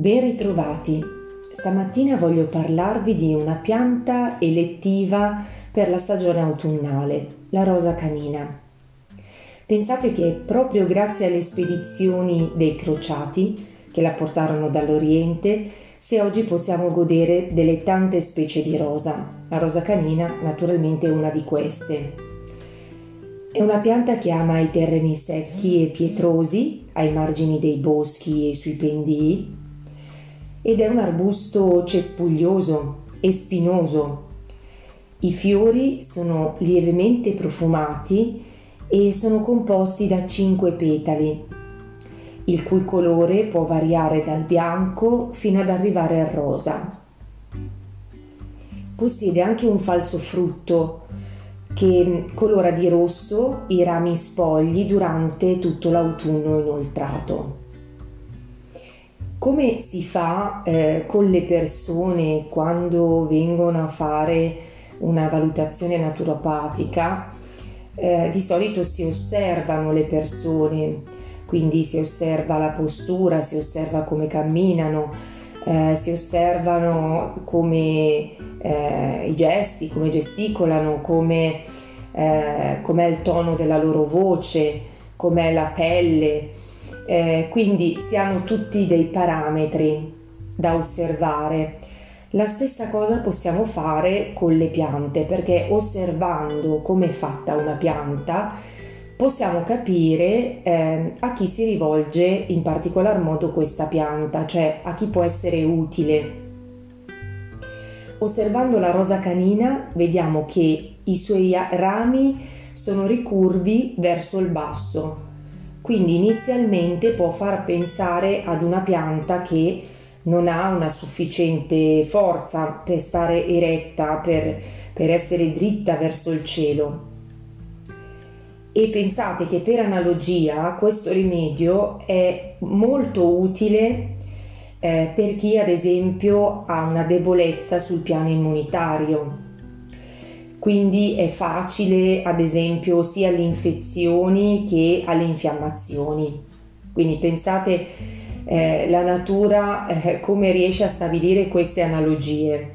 Ben ritrovati. Stamattina voglio parlarvi di una pianta elettiva per la stagione autunnale, la rosa canina. Pensate che proprio grazie alle spedizioni dei crociati che la portarono dall'Oriente, se oggi possiamo godere delle tante specie di rosa. La rosa canina naturalmente è una di queste. È una pianta che ama i terreni secchi e pietrosi, ai margini dei boschi e sui pendii, ed è un arbusto cespuglioso e spinoso. I fiori sono lievemente profumati e sono composti da cinque petali, il cui colore può variare dal bianco fino ad arrivare al rosa. Possiede anche un falso frutto che colora di rosso i rami spogli durante tutto l'autunno inoltrato. Come si fa eh, con le persone quando vengono a fare una valutazione naturopatica? Eh, di solito si osservano le persone, quindi si osserva la postura, si osserva come camminano, eh, si osservano come eh, i gesti, come gesticolano, come eh, com'è il tono della loro voce, com'è la pelle. Eh, quindi si hanno tutti dei parametri da osservare. La stessa cosa possiamo fare con le piante perché osservando come è fatta una pianta possiamo capire eh, a chi si rivolge in particolar modo questa pianta, cioè a chi può essere utile. Osservando la rosa canina vediamo che i suoi rami sono ricurvi verso il basso, quindi inizialmente può far pensare ad una pianta che non ha una sufficiente forza per stare eretta, per, per essere dritta verso il cielo. E pensate che per analogia questo rimedio è molto utile eh, per chi ad esempio ha una debolezza sul piano immunitario. Quindi è facile ad esempio sia alle infezioni che alle infiammazioni. Quindi pensate eh, la natura eh, come riesce a stabilire queste analogie.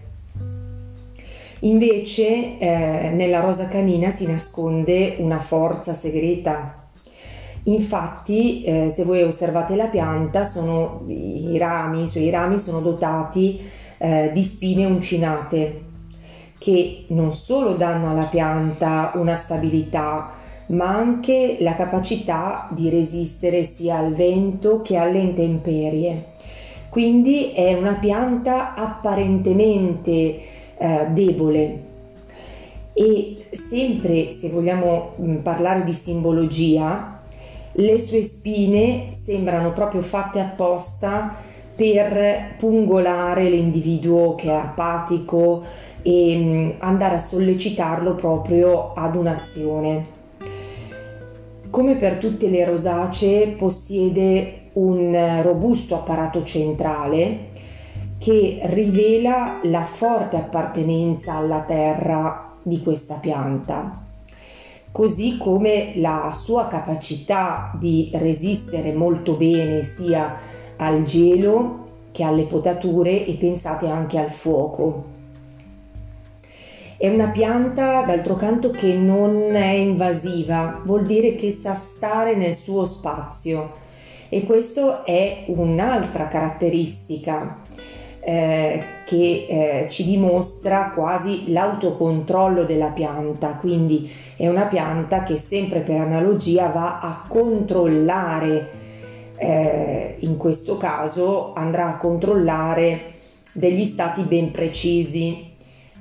Invece eh, nella rosa canina si nasconde una forza segreta. Infatti, eh, se voi osservate la pianta, sono, i, rami, i suoi rami sono dotati eh, di spine uncinate che non solo danno alla pianta una stabilità, ma anche la capacità di resistere sia al vento che alle intemperie. Quindi è una pianta apparentemente eh, debole. E sempre se vogliamo mm, parlare di simbologia, le sue spine sembrano proprio fatte apposta per pungolare l'individuo che è apatico e mm, andare a sollecitarlo proprio ad un'azione. Come per tutte le rosacee possiede un robusto apparato centrale che rivela la forte appartenenza alla terra di questa pianta, così come la sua capacità di resistere molto bene sia al gelo che alle potature e pensate anche al fuoco. È una pianta d'altro canto che non è invasiva, vuol dire che sa stare nel suo spazio e questo è un'altra caratteristica eh, che eh, ci dimostra quasi l'autocontrollo della pianta, quindi è una pianta che sempre per analogia va a controllare, eh, in questo caso andrà a controllare degli stati ben precisi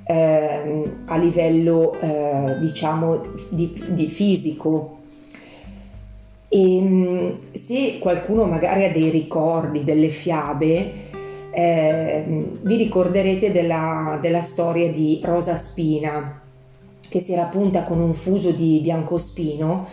eh, a livello eh, diciamo di, di fisico. E ehm, se qualcuno magari ha dei ricordi delle fiabe eh, vi ricorderete della, della, storia di Rosa Spina che si era punta con un fuso di biancospino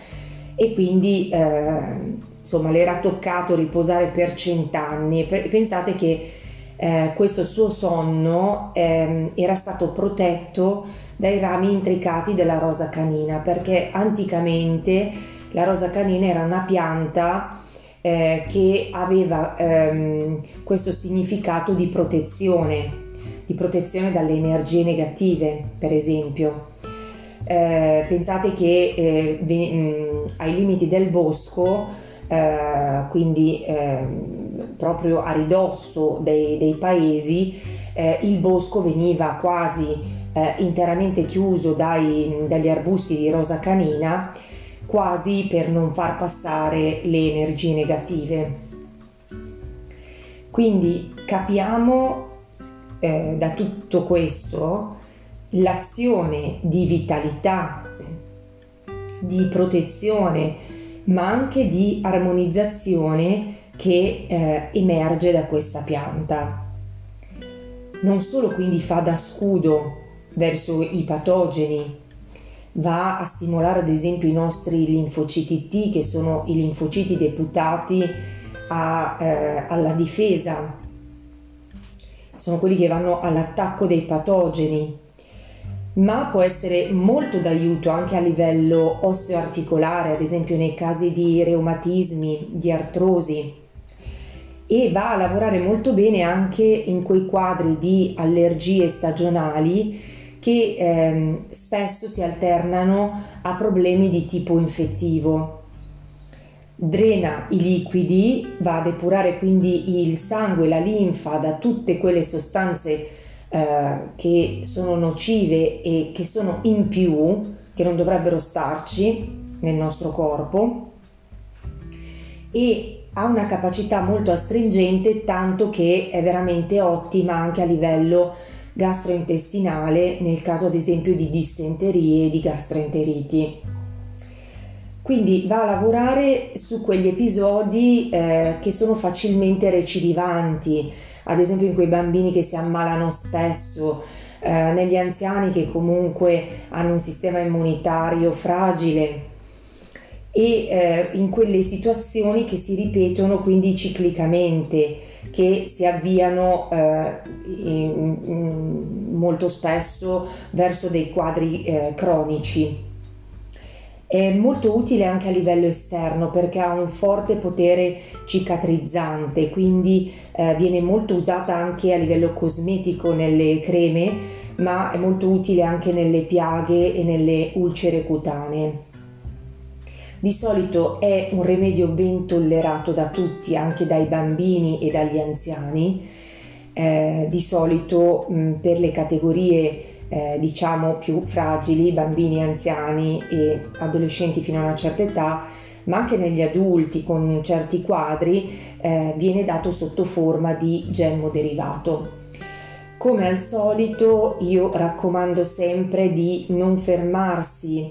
e quindi eh, insomma le era toccato riposare per cent'anni e pensate che eh, questo suo sonno eh, era stato protetto dai rami intricati della rosa canina perché anticamente la rosa canina era una pianta eh, che aveva ehm, questo significato di protezione, di protezione dalle energie negative, per esempio. Eh, pensate che eh, mm, ai limiti del bosco, eh, quindi ehm, proprio a ridosso dei, dei paesi, eh, il bosco veniva quasi eh, interamente chiuso dai, dagli arbusti di rosa canina, quasi per non far passare le energie negative. Quindi capiamo eh, da tutto questo l'azione di vitalità, di protezione, ma anche di armonizzazione che eh, emerge da questa pianta. Non solo quindi fa da scudo verso i patogeni, va a stimolare ad esempio i nostri linfociti T, che sono i linfociti deputati a, eh, alla difesa, sono quelli che vanno all'attacco dei patogeni, ma può essere molto d'aiuto anche a livello osteoarticolare, ad esempio nei casi di reumatismi, di artrosi e va a lavorare molto bene anche in quei quadri di allergie stagionali che ehm, spesso si alternano a problemi di tipo infettivo. Drena i liquidi, va a depurare quindi il sangue, la linfa da tutte quelle sostanze eh, che sono nocive e che sono in più, che non dovrebbero starci nel nostro corpo e ha una capacità molto astringente tanto che è veramente ottima anche a livello gastrointestinale nel caso ad esempio di dissenterie e di gastroenteriti. Quindi va a lavorare su quegli episodi eh, che sono facilmente recidivanti, ad esempio in quei bambini che si ammalano spesso, eh, negli anziani che comunque hanno un sistema immunitario fragile e eh, in quelle situazioni che si ripetono quindi ciclicamente che si avviano eh, in, in, molto spesso verso dei quadri eh, cronici. È molto utile anche a livello esterno perché ha un forte potere cicatrizzante, quindi eh, viene molto usata anche a livello cosmetico nelle creme, ma è molto utile anche nelle piaghe e nelle ulcere cutanee. Di solito è un rimedio ben tollerato da tutti, anche dai bambini e dagli anziani. Eh, di solito mh, per le categorie eh, diciamo più fragili, bambini, anziani e adolescenti fino a una certa età, ma anche negli adulti con certi quadri eh, viene dato sotto forma di gemmo derivato. Come al solito io raccomando sempre di non fermarsi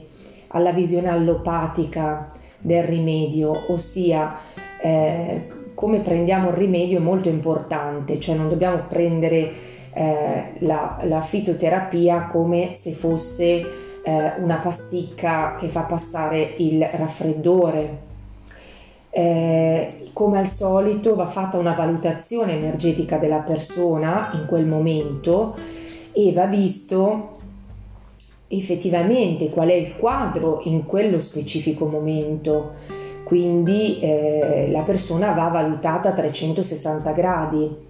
alla visione allopatica del rimedio, ossia eh, come prendiamo il rimedio è molto importante, cioè non dobbiamo prendere eh, la, la, fitoterapia come se fosse eh, una pasticca che fa passare il raffreddore. Eh, come al solito va fatta una valutazione energetica della persona in quel momento e va visto effettivamente qual è il quadro in quello specifico momento. Quindi eh, la persona va valutata a 360 gradi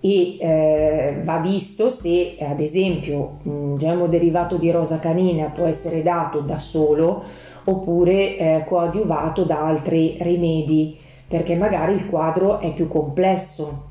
e eh, va visto se ad esempio un gemmo derivato di rosa canina può essere dato da solo oppure eh, coadiuvato da altri rimedi perché magari il quadro è più complesso.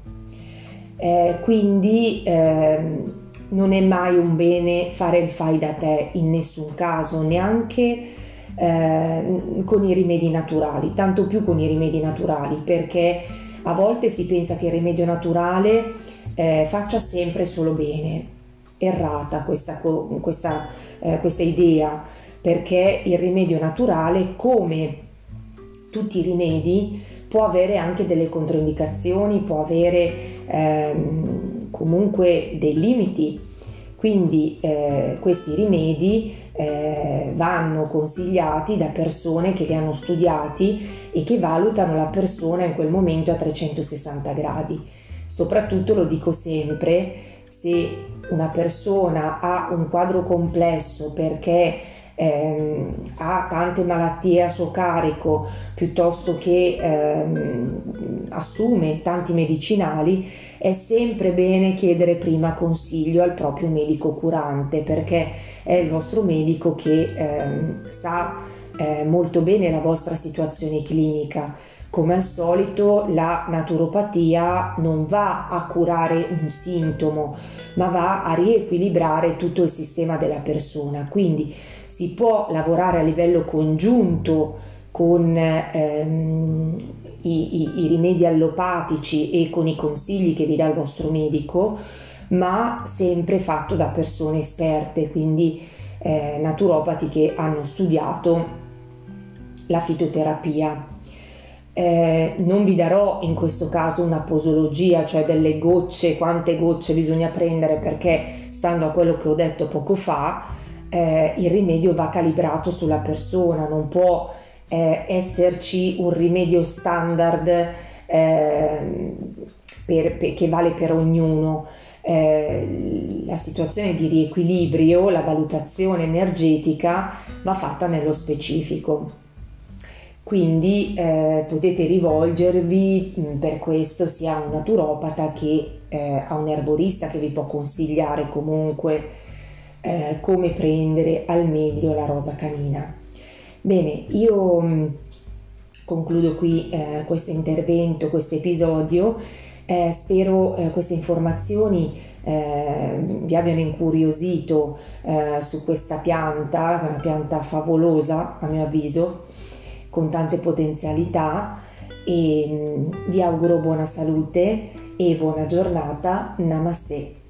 Eh, quindi ehm, non è mai un bene fare il fai da te in nessun caso, neanche eh, con i rimedi naturali, tanto più con i rimedi naturali, perché a volte si pensa che il rimedio naturale eh, faccia sempre solo bene. Errata questa, questa, eh, questa idea, perché il rimedio naturale, come tutti i rimedi, può avere anche delle controindicazioni, può avere ehm, comunque dei limiti. Quindi eh, questi rimedi eh, vanno consigliati da persone che li hanno studiati e che valutano la persona in quel momento a 360 gradi. Soprattutto lo dico sempre, se una persona ha un quadro complesso perché ehm, ha tante malattie a suo carico piuttosto che ehm, assume tanti medicinali, è sempre bene chiedere prima consiglio al proprio medico curante perché è il vostro medico che ehm, sa eh, molto bene la vostra situazione clinica. Come al solito la naturopatia non va a curare un sintomo, ma va a riequilibrare tutto il sistema della persona. Quindi si può lavorare a livello congiunto con ehm, i, i, i rimedi allopatici e con i consigli che vi dà il vostro medico, ma sempre fatto da persone esperte, quindi eh, naturopati che hanno studiato la fitoterapia. Eh, non vi darò in questo caso una posologia, cioè delle gocce, quante gocce bisogna prendere perché stando a quello che ho detto poco fa, eh, il rimedio va calibrato sulla persona, non può eh, esserci un rimedio standard eh, per, per, che vale per ognuno. Eh, la situazione di riequilibrio, la valutazione energetica va fatta nello specifico. Quindi eh, potete rivolgervi mm, per questo sia a un naturopata che eh, a un erborista che vi può consigliare comunque eh, come prendere al meglio la rosa canina. Bene, io mh, mm, concludo qui eh, questo intervento, questo episodio. Eh, spero eh, queste informazioni vi abbiano incuriosito su questa pianta, una pianta favolosa a mio avviso con tante potenzialità e mm, vi auguro buona salute e buona giornata. Namaste.